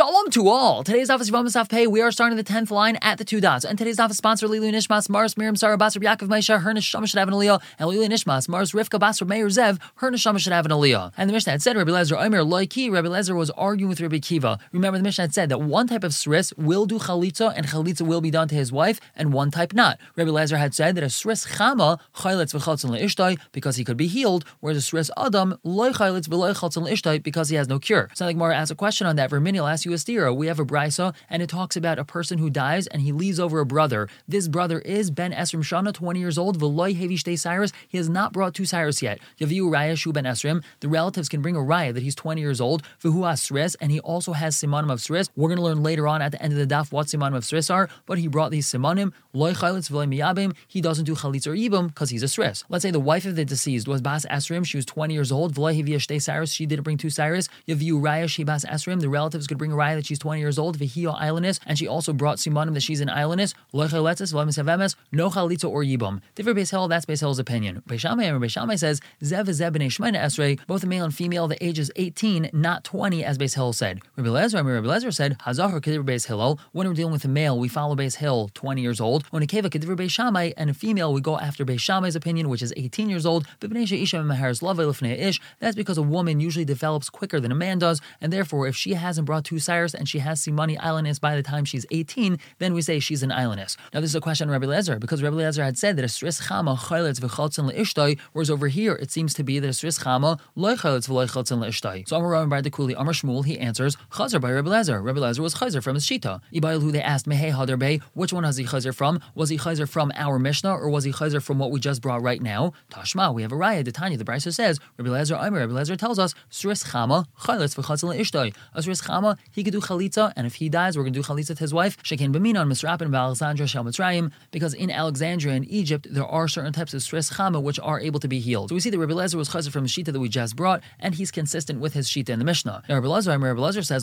Shalom to all. Today's office Yevamos Pay. We are starting the tenth line at the two dots, and today's office sponsor Lilu Nishmas Mars Miriam Sarah Basar Yaakov Maisha Her Neshama should have an aliyah, and Lilu Nishmas Mars Rivka Basar Meir Zev Her Neshama should have an aliyah. And the Mishnah had said Rabbi Lezer Omer Loiki. Rabbi Lezer was arguing with Rabbi Kiva. Remember the Mishnah had said that one type of sris will do chalitza, and chalitza will be done to his wife, and one type not. Rabbi Lezer had said that a sris chama chayletz v'chatzon leishtai because he could be healed, whereas a sris adam loy chayletz v'loy chatzon leishtai because he has no cure. So like more ask a question on that. Vermini, I'll ask you We have a brisa, and it talks about a person who dies and he leaves over a brother. This brother is Ben Esrim Shana, 20 years old. Veloy Hevish Cyrus. He has not brought two Cyrus yet. Yaviu Raya Shu Ben Esrim. The relatives can bring a Raya that he's 20 years old. Vuhu Asris, and he also has Simanim of Sris. We're going to learn later on at the end of the daf what Simanim of Sris are, but he brought these Simanim. Loy Chalitz Veloy Miyabim. He doesn't do Chalitz or Ibim because he's a Sris. Let's say the wife of the deceased was Bas Esrim. She was 20 years old. Veloy Hevish Cyrus. She didn't bring two Cyrus. Yaviu Raya Esrim. The relatives could bring Raya that she's 20 years old. Vihio Islandess, and she also brought Simanim that she's an Islandess. Loichaletzes, Vamisavemes, no Chalitza or Yibum. Different Beis Hill, that's Beis Hill's opinion. Beis Shammai and Beis Shammai says, Zev Zeb and Shmeina Esrei, both a male and female, the age is 18, not 20, as Beis Hill said. Rabbi Lezer, and Rabbi Lezer said, Hazahar Kedir Beis Hillel, when we're dealing with a male, we follow Beis Hill, 20 years old. When a Keva Kedir Beis Shammai, and a female, we go after Beis Shammai's opinion, which is 18 years old. That's because a woman usually develops quicker than a man does, and therefore, if she hasn't brought two and she has Simani Islandess by the time she's 18, then we say she's an Islandess. Now, this is a question on Rabbi Lezer, because Rabbi Lezer had said that a Sris Chama Chayletz v'chaltzin le'ishtoi, whereas over here it seems to be that a Sris Chama v'loy chaltzin le'ishtoi. So Amar Rabbi the Kuli, Amar Shmuel, he answers, Chazer by Rabbi Lezer. Rabbi Lezer was Chazer from his Shita. Ibayil, who they asked, Mehe Hadar Bey, which one has he Chazer from? Was he Chazer from our Mishnah, or was he Chazer from what we just brought right now? Tashma, we have a Raya, the Tanya, the Brisa says, Rabbi Lezer, Amar, Rabbi Lezer tells us, Sris Chama Chayletz v'chaltzin le'ishtoi. A Sris Chama, he could do Chalitza, and if he dies, we're going to do Chalitza to his wife. Shekin Baminon, Misrapin, Alexandria, Shel Mitzrayim, because in Alexandria and Egypt, there are certain types of stress Chama which are able to be healed. So we see that Rabbi Lezer was Chazer from Shita that we just brought, and he's consistent with his Shita in the Mishnah. Now, Rabbi Lezer, Rabbi Lezer says,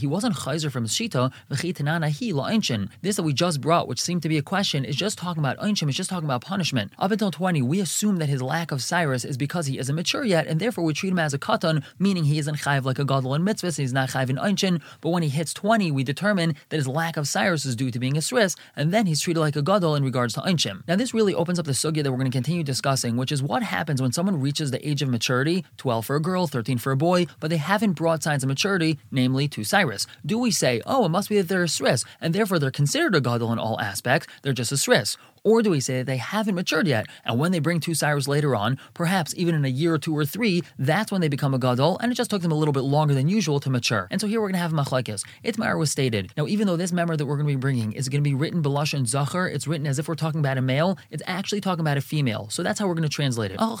he wasn't Chazer from Shita, La'inchin. This that we just brought, which seemed to be a question, is just talking about Einshim, it's just talking about punishment. Up until 20, we assume that his lack of Cyrus is because he isn't mature yet, and therefore we treat him as a katan, meaning he isn't chayv like a gadol in mitzvahs, he's not chayv in Einchin, but when he hits 20, we determine that his lack of Cyrus is due to being a Sris, and then he's treated like a gadol in regards to Einshim. Now, this really opens up the sugya that we're going to continue discussing, which is what happens when someone reaches the age of maturity 12 for a girl, 13 for a boy, but they haven't brought signs of maturity, namely to Cyrus. Do we say, oh, it must be that they're a Sris, and therefore they're considered a gadol in all aspects, they're just a Sris? Or do we say they haven't matured yet, and when they bring two Cyrus later on, perhaps even in a year or two or three, that's when they become a gadol, and it just took them a little bit longer than usual to mature. And so here we're going to have machlekes. Itmar was stated. Now, even though this member that we're going to be bringing is going to be written belashon zachar, it's written as if we're talking about a male. It's actually talking about a female. So that's how we're going to translate it. Oh,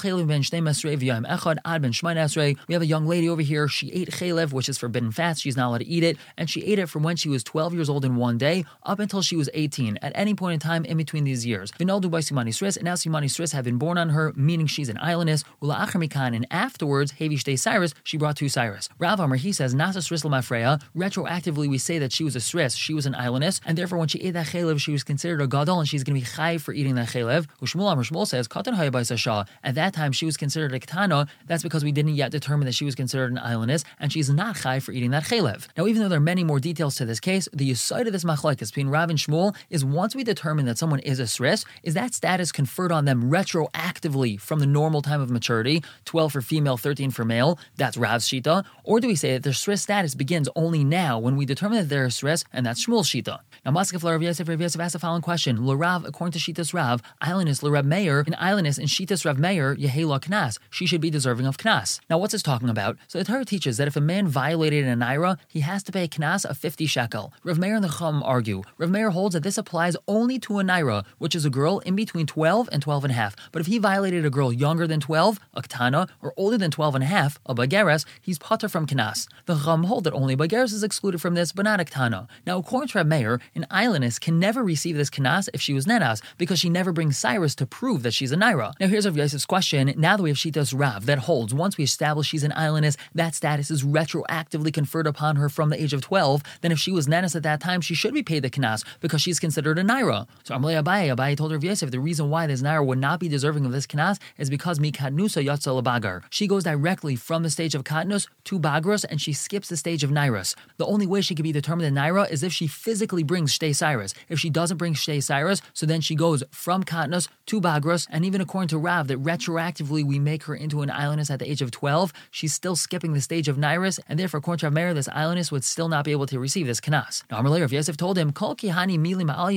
we have a young lady over here. She ate chalev, which is forbidden fats. She's not allowed to eat it, and she ate it from when she was 12 years old in one day up until she was 18. At any point in time in between these years years. Vinaldu Simani Sris, and now Simani Sris have been born on her, meaning she's an islandess. Ula Mikan, and afterwards, Havish Day Cyrus, she brought two Cyrus. Rav Amr, he says, Nasa Sris Lamafreya, retroactively we say that she was a Sris, she was an islandess, and therefore when she ate that chalev, she was considered a gadol, and she's going to be chai for eating that chalev. Ushmul Amr Shmuel says, Katan Hayabay At that time, she was considered a ketana. That's because we didn't yet determine that she was considered an islandess, and she's not chai for eating that chalev. Now, even though there are many more details to this case, the side of this machlekes between Rav and Shmuel is once we determine that someone is a Sris, is that status conferred on them retroactively from the normal time of maturity, 12 for female, 13 for male, that's Rav's Shita, or do we say that their Sris status begins only now when we determine that they're Sris, and that's Shmuel's Shita? Now, Maskef Rav Yosef, Rav Yosef asked the following question. Rav, according to Shitas Rav, Islandis Rav Meir, in Islandis and Shitas Rav Meir, Yehela Knas, she should be deserving of Knas. Now, what's this talking about? So the Torah teaches that if a man violated an Naira, he has to pay a Knas of 50 shekel. Rav Meir and the Chum argue. Rav Meir holds that this applies only to a Naira, which is a girl in between 12 and 12 and a half. But if he violated a girl younger than 12, a Ktana, or older than 12 and a half, a he's potter from Knas. The Chum hold that only Bageres is excluded from this, but not a Ktana. Now, according to Rav Meir, an islandess can never receive this Knas if she was Nenas, because she never brings Cyrus to prove that she's a Naira. Now, here's Rav Yosef's question. Now that we have Shitas Rav that holds, once we establish she's an islandess, that status is retroactively conferred upon her from the age of 12, then if she was Nenas at that time, she should be paid the Knas because she's considered a Naira. So Amalei Abaye, Abaye Abaye told Rav Yosef the reason why this Naira would not be deserving of this Kanas is because Mikatnusa Yatza Labagar. She goes directly from the stage of Katnus to Bagros and she skips the stage of Nairas. The only way she could be determined in Naira is if she physically brings Shtei Cyrus. If she doesn't bring Shtei Cyrus, so then she goes from Katnus to Bagros, and even according to Rav, that retroactively we make her into an islandess at the age of 12, she's still skipping the stage of Nairas, and therefore, according to Rav this islandess would still not be able to receive this Kanas. Now, Amar Rav Yosef told him, Kol kihani mili ma'al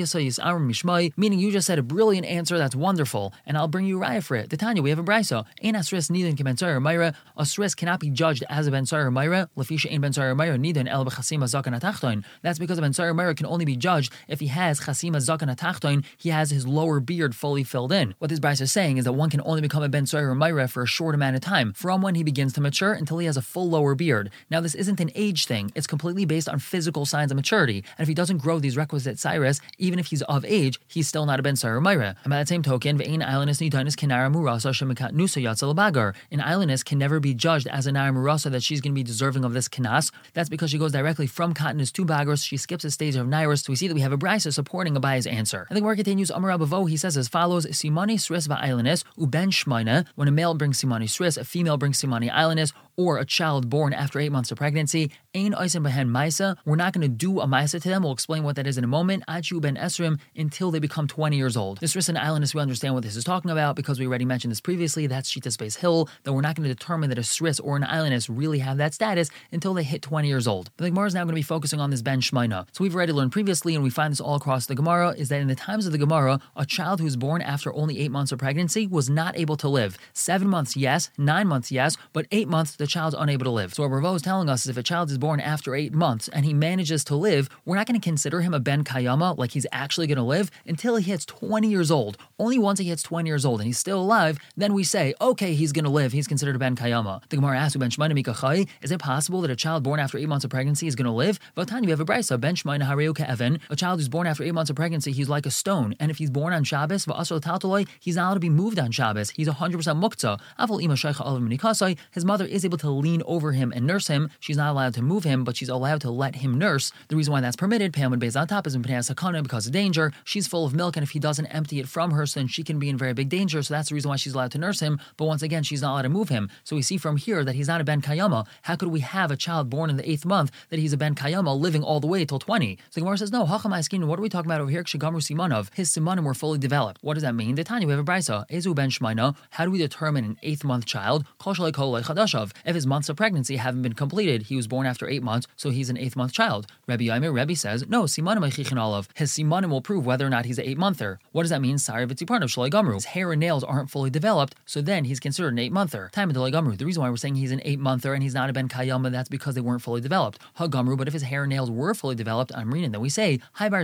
mishmai, meaning you just said a brilliant answer that's wonderful, and I'll bring you raya for it. The Tanya, we have a brisa. Ein asris nidin ben or myra. Asris cannot be judged as a ben or myra. Lafisha ein ben or myra nidin el b'chasima zakan atachtoin. That's because a ben or myra can only be judged if he has chasima zakan atachtoin. He has his lower beard fully filled in. What this brisa is saying is that one can only become a ben or myra for a short amount of time, from when he begins to mature until he has a full lower beard. Now, this isn't an age thing. It's completely based on physical signs of maturity. And if he doesn't grow these requisite cyrus, even if he's of age, he's still not ben. And by that same token, Ve'in islandess nidanis kinara murasa shemikat nusa yatzal. An islandess can never be judged as a naira murasa that she's going to be deserving of this kinas. That's because she goes directly from Katnus to Bagros. She skips a stage of Nairis. So we see that we have a brisa supporting Abaye's answer. And the Gemara continues, Amar Abavo, he says as follows, Simani sris va'islandess uben shmaina. When a male brings Simani sris, a female brings Simani islandess, or a child born after eight months of pregnancy, Ain Oisim Behen Maisa, we're not going to do a Maisa to them. We'll explain what that is in a moment. Achu Ben Esrim until they become 20 years old. This Risen Islandess, we understand what this is talking about because we already mentioned this previously. That's Shita Space Hill, that we're not going to determine that a Sris or an Islandess really have that status until they hit 20 years old. The Gemara is now going to be focusing on this Ben Shmaina. So we've already learned previously, and we find this all across the Gemara, is that in the times of the Gemara, a child who's born after only eight months of pregnancy was not able to live. Seven months, yes. Nine months, yes. But eight months, the child's unable to live live. So what Ravo is telling us is if a child is born after eight months and he manages to live, we're not going to consider him a Ben Kayama, like he's actually going to live, until he hits 20 years old. Only once he hits 20 years old and he's still alive, then we say, okay, he's going to live. He's considered a Ben Kayama. The Gemara asks, Ben Shmaina Mikachai, is it possible that a child born after eight months of pregnancy is going to live? Vatan, you have a brisa, Ben Shmaina Hareu Evan, a child who's born after eight months of pregnancy, he's like a stone. And if he's born on Shabbos, he's not allowed to be moved on Shabbos. He's 100% muktzah. His mother is able to lean over him and nurse him. She's not allowed to move him, but she's allowed to let him nurse. The reason why that's permitted, Pam would be on top is because of danger. She's full of milk, and if he doesn't empty it from her, then she can be in very big danger. So that's the reason why she's allowed to nurse him. But once again, she's not allowed to move him. So we see from here that he's not a Ben Kayama. How could we have a child born in the eighth month that he's a Ben Kayama living all the way till 20? So Gemara says, no, Hacham skin. what are we talking about over here? Kshigamru Simanov. His Simanim were fully developed. What does that mean? The Tanya, we have a brisa. Ezu Ben Shmaina. How do we determine an eighth month child? If his months of pregnancy haven't been completed, he was born after eight months, so he's an eighth month child. Rabbi Yaimir Rebbe says, no, simanim olav. His simanim will prove whether or not he's an eight monther. What does that mean? Sari v'tziparno shalai gamru. His hair and nails aren't fully developed, so then he's considered an eight monther. Time of gamru. The reason why we're saying he's an eight monther and he's not a ben kayama, that's because they weren't fully developed. Hagamru, but if his hair and nails were fully developed, reading then we say, Hi bar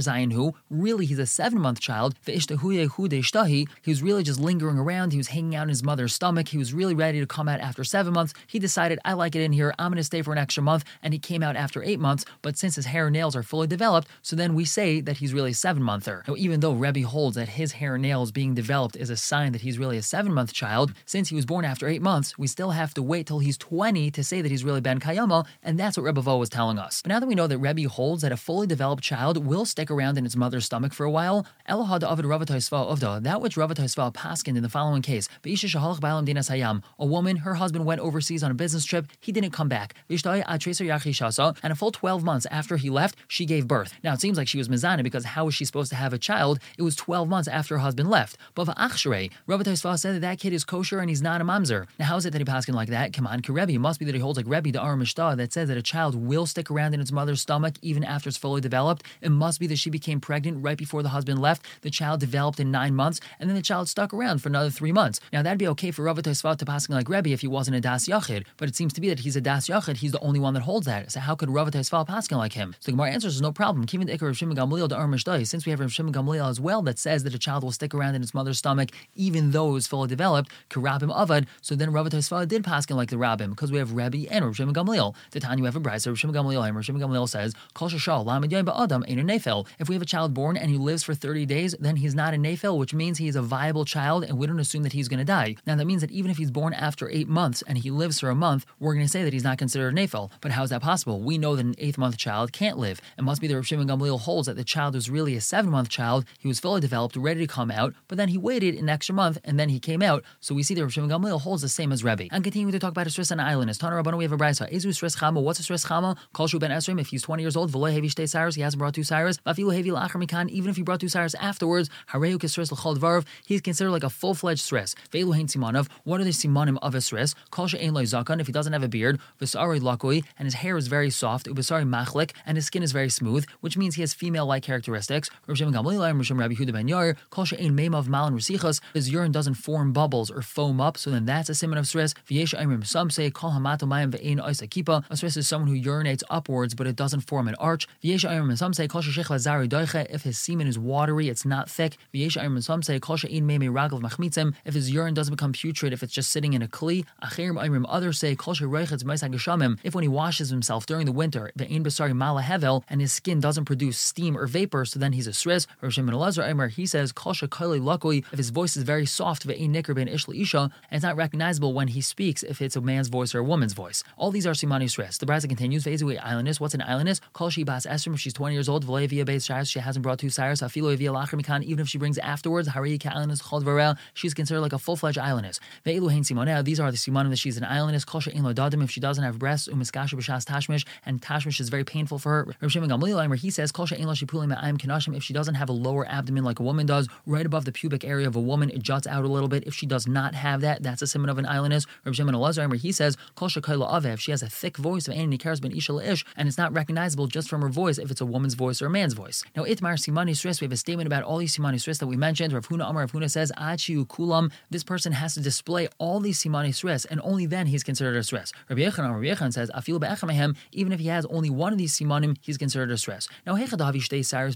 really he's a seven month child, he was really just lingering around, he was hanging out in his mother's stomach, he was really ready to come out after seven months. He decided, I like it in here, I'm gonna stay for an extra month, and he came out after eight months, but since his hair and nails are fully developed, so then we say that he's really a seven monther. Now, even though Rebbe holds that his hair and nails being developed is a sign that he's really a seven month child, since he was born after eight months, we still have to wait till he's 20 to say that he's really Ben Kayama, and that's what Rebbe Vo was telling us. But now that we know that Rebbe holds that a fully developed child will stick around in its mother's stomach for a while, Elahad Avid Ravatoisva that which Ravatoisva paskined in the following case, a woman, her husband went overseas on a business trip, he didn't come back and a full 12 months after he left, she gave birth. Now, it seems like she was mizana because how was she supposed to have a child? It was 12 months after her husband left. But Achshere, Rabbi Tosfah said that that kid is kosher and he's not a mamzer. Now, how is it that he paskin like that? Come on, Rebbe. It must be that he holds like Rebbe, the Aram that says that a child will stick around in its mother's stomach even after it's fully developed. It must be that she became pregnant right before the husband left. The child developed in nine months, and then the child stuck around for another three months. Now, that'd be okay for Rabbi Tosfah to paskin like Rebbe if he wasn't a Das Yachid, but it seems to be that he's a Das Yachid. He's the only one that holds that. So how could Rav Taisval paskin like him? So the Gemara answers, no problem. Kivin Ikar of Shimon Gamaliel to Armishdai. Since we have Rav Shimon Gamliel as well that says that a child will stick around in its mother's stomach even though it was fully developed, Karabim Avad. So then Rav Taisval did paskin like the Rabbim because we have Rebbe and Rav Shimon Gamliel. The time you have a bride, so Rav Shimon Gamliel and Rav Shimon Gamliel says, Kol Shashal Lamed Ba'adam Ein Nefel. If we have a child born and he lives for 30 days, then he's not a Nefel, which means he is a viable child and we don't assume that he's going to die. Now that means that even if he's born after eight months and he lives for a month, we're going to say that he's not considered a Nefel. But how's that that possible? We know that an eighth month child can't live. It must be that Rav Shimon Gamliel holds that the child was really a seven month child. He was fully developed, ready to come out, but then he waited an extra month and then he came out. So we see that Rav Shimon Gamliel holds the same as Rebbe. And continuing to talk about a Sris and island, as Tana Rabbanu, we have a brisa. Ezu Sris Chama. What's a Sris Chama? Kol Ben Esrim. If he's 20 years old, V'lo Hevi Shtei Cyrus, he hasn't brought two Cyrus. Vafilu Hevi La'achar Mikan. Even if he brought two Cyrus afterwards, Hareu Kisris L'chol Dvarv. He's considered like a full fledged Sris. Ve'elu Hein Simanov. What are the Simanim of a Sris? Kol She'en Lo Zakan. If he doesn't have a beard, V'sari Lakui, and his hair is very soft. Ubasari Machlik, and his skin is very smooth, which means he has female-like characteristics. Rav Shimon Gamliel and Rav Shimon Rabbi Huda Ben Yair. Kol She'en Meimav Malin Rusichas. His urine doesn't form bubbles or foam up, so then that's a simon of stress. V'yesh Aimrim. Some say Kol Hamato Mayim Ve'en Oisa Kipa. A Sris is someone who urinates upwards, but it doesn't form an arch. V'yesh Aimrim. Some say Kol Sheshech Lazari Doiche. If his semen is watery, it's not thick. V'yesh Aimrim. Some say Kol She'en Meimei Ragav Machmitzim. If his urine doesn't become putrid, if it's just sitting in a kli. Achirim Aimrim. Others say Kol She'reichetz Meisak. If when he washes himself during the winter, and his skin doesn't produce steam or vapor, so then he's a Sris. Rav Shimon Elazar Aimer, he says. If his voice is very soft, and it's not recognizable when he speaks if it's a man's voice or a woman's voice. All these are Simani Sris. The Braza continues, Ve'ezu Islandess. What's an islandess? Kol Shi Bas Esrim, if she's 20 years old, V'levia Beis she hasn't brought two sires, Afilo Mikan, even if she brings afterwards, Hari Ka Islandess Chod Varel, she's considered like a full fledged islandess. Ve'elu Hain Simonea, these are the Simanim that she's an islandess. Kol Dadim, if she doesn't have breasts, Umiskasha Tashmish, and Tashmish is very painful for her. Rav Shimon Gamliel, where he says, if she doesn't have a lower abdomen like a woman does, right above the pubic area of a woman, it juts out a little bit. If she does not have that, that's a simon of an islandess. Rav Shimon Elazar, where he says, if she has a thick voice of Anani Karas Ben Isha Ish, and it's not recognizable just from her voice if it's a woman's voice or a man's voice. Now, Itmar Simani Sris, we have a statement about all these Simani Sris that we mentioned. Rav Huna Amar Rav Huna says, Achiu Kulam, this person has to display all these Simani Sris, and only then he's considered a Sris. Rabbi Yechon Rabbi Yechon says, Afil Be'echamahem, even if he has only one of these Simanim, he's considered a stress. Now, Cyrus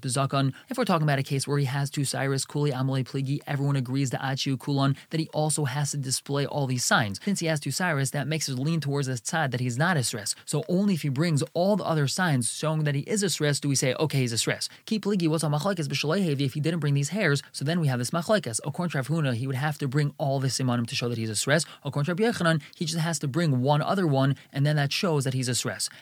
if we're talking about a case where he has two Cyrus, Kuli Amalei Pligi, everyone agrees that Achiu Kulan, that he also has to display all these signs. Since he has two Cyrus, that makes us lean towards the tzad that he's not a stress. So only if he brings all the other signs showing that he is a stress do we say, okay, he's a stress. Keep Pligi, what's on Machlekes B'Shalehevi if he didn't bring these hairs, so then we have this Machlekes. According to Rav Huna, he would have to bring all the Simanim to show that he's a stress. According to Rabbi Yechanan, he just has to bring one other one, and then that shows that he's a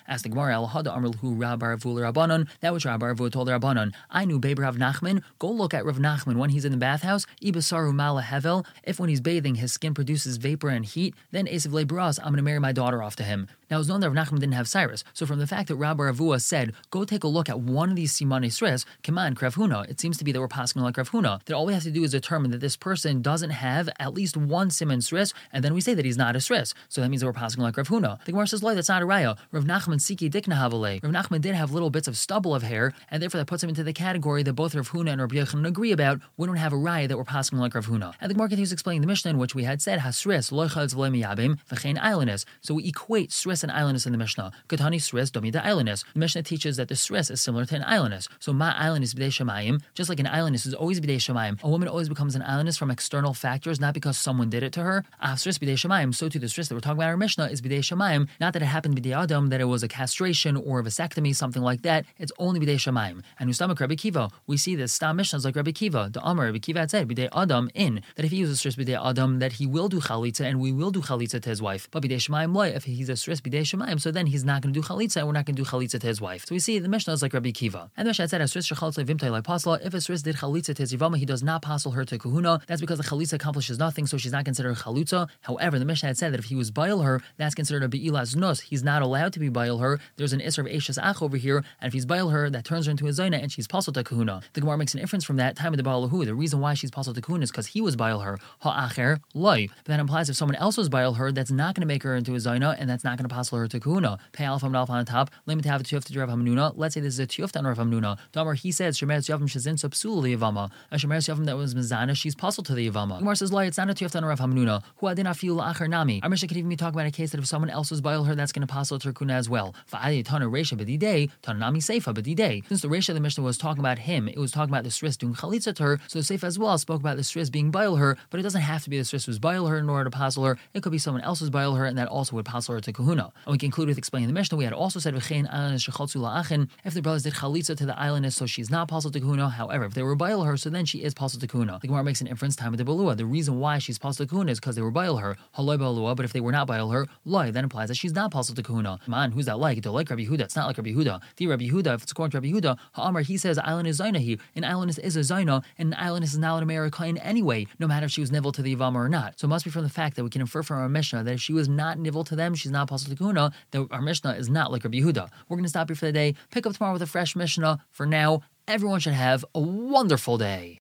As the Gemara, Al Hada Amr Hu Rabbanon, that which Rabbar Vul told Rabbanon. I knew Baber Rav Nachman. Go look at Rav Nachman when he's in the bathhouse. Mala Hevel. If when he's bathing his skin produces vapor and heat, then Esav Lebras, I'm going to marry my daughter off to him. Now, it's known that Rav Nachman didn't have Cyrus. So, from the fact that Rabbi Ravua said, go take a look at one of these Simane Sres, Kaman, Krav it seems to be that we're passing like Krav Huna, that all we have to do is determine that this person doesn't have at least one Simon Sres, and then we say that he's not a Sres. So, that means that we're passing like Rav Huna. The Gemara says, Loy, that's not a raya. Rav Nachman Siki Dikna Havale. Rav Nachman did have little bits of stubble of hair, and therefore that puts him into the category that both Rav Huna and Rav Yochanan agree about. We don't have a raya that we're passing like Rav Huna. And the Gemara continues explaining the Mishnah in which we had said, Hasres, Loichadz Vlemiyabim, V'chein Islandess. So, we equate Sres and Islandess in the Mishnah. Katani Sres Domi the. The Mishnah teaches that the Sres is similar to an islandess. So Ma island is B'dei Shemayim, just like an islandess is always B'dei Shemayim. A woman always becomes an islandess from external factors, not because someone did it to her. Sres B'dei Shemayim. So too the Sres that we're talking about in our Mishnah is B'dei Shemayim. Not that it happened B'dei Adam, that it was a castration or a vasectomy, something like that. It's only B'dei Shemayim. And Ustamak Rabbi Kiva, we see this Stam Mishnah is like Rabbi Kiva. The Amar Rabbi Kiva had said B'dei Adam in that if he uses Sres B'dei Adam, that he will do chalitza and we will do chalitza to his wife. But B'dei Shemayim loy, if he's a Sres B'dei Shemayim, so then he's not going to do chalitza and we're not going to do chalitza to his wife. So we see the Mishnah is like Rabbi Kiva. And the Mishnah said, Asris shechalitza vimtai like pasla. If a Sris did chalitza to his yivama, he does not passel her to kahuna. That's because the chalitza accomplishes nothing, so she's not considered chalitza. However, the Mishnah had said that if he was bail her, that's considered a be'ilas nus. He's not allowed to be bail her. There's an isra of Eishas ach over here, and if he's bail her, that turns her into a zaina and she's passel to kahuna. The Gemara makes an inference from that time of the baalahu. The reason why she's passel to kahuna is because he was bail her. Ha'acher loy. But that implies if someone else was bail her, that's not going to make her into a zaina, and that's not going to her to kahuna. Pay alpha and alpha on the top. Limit to have a tiyufta to Rav Hamnuna. Let's say this is a tiyufta on Rav Hamnuna. Damar he says Shemer Yavim Shazin Sapsul Yavama. A Shemer Yavim that was Mizana, she's puzzled to the Yavama. Gemara says, Lai, it's not a tiyufta on Rav Hamnuna. Who adina fiul achar nami. Our Mishnah could even be talking about a case that if someone else was bail her, that's going to puzzle to Kuna as well. Fa'adi Tana Resha Bedidei, Tana Nami Seifa Bedidei. Since the Resha of the Mishnah was talking about him, it was talking about the Sris doing chalitza to her, so the Seifa as well spoke about the Sris being bail her, but it doesn't have to be the Sris who's bail her in order to puzzle her. It could be someone else who's bail her, and that also would puzzle her to Kahuna. And we conclude with explaining the Mishnah. We had also said. If the brothers did chalitza to the Ailanis, so she's not possible to Kahuna. However, if they were bail her, so then she is possible to Kahuna. The Gemara makes an inference time of the Balua. The reason why she's possible to Kahuna is because they were bail her. Haloi Balua, but if they were not bail her, loy, then implies that she's not possible to Kahuna. Man, who's that like? It's like Rabbi Huda. It's not like Rabbi Huda. The Rabbi Huda, if it's according to Rabbi Huda, Ha'amar, he says island is Zaina here. An island is, a Zaina, and an island is not an America in any way, no matter if she was nivel to the Ivama or not. So it must be from the fact that we can infer from our Mishnah that if she was not nivel to them, she's not possible to That our Mishnah is not like Rabbi Huda. We're going to stop here for the day. Pick up tomorrow with a fresh Mishnah. For now, everyone should have a wonderful day.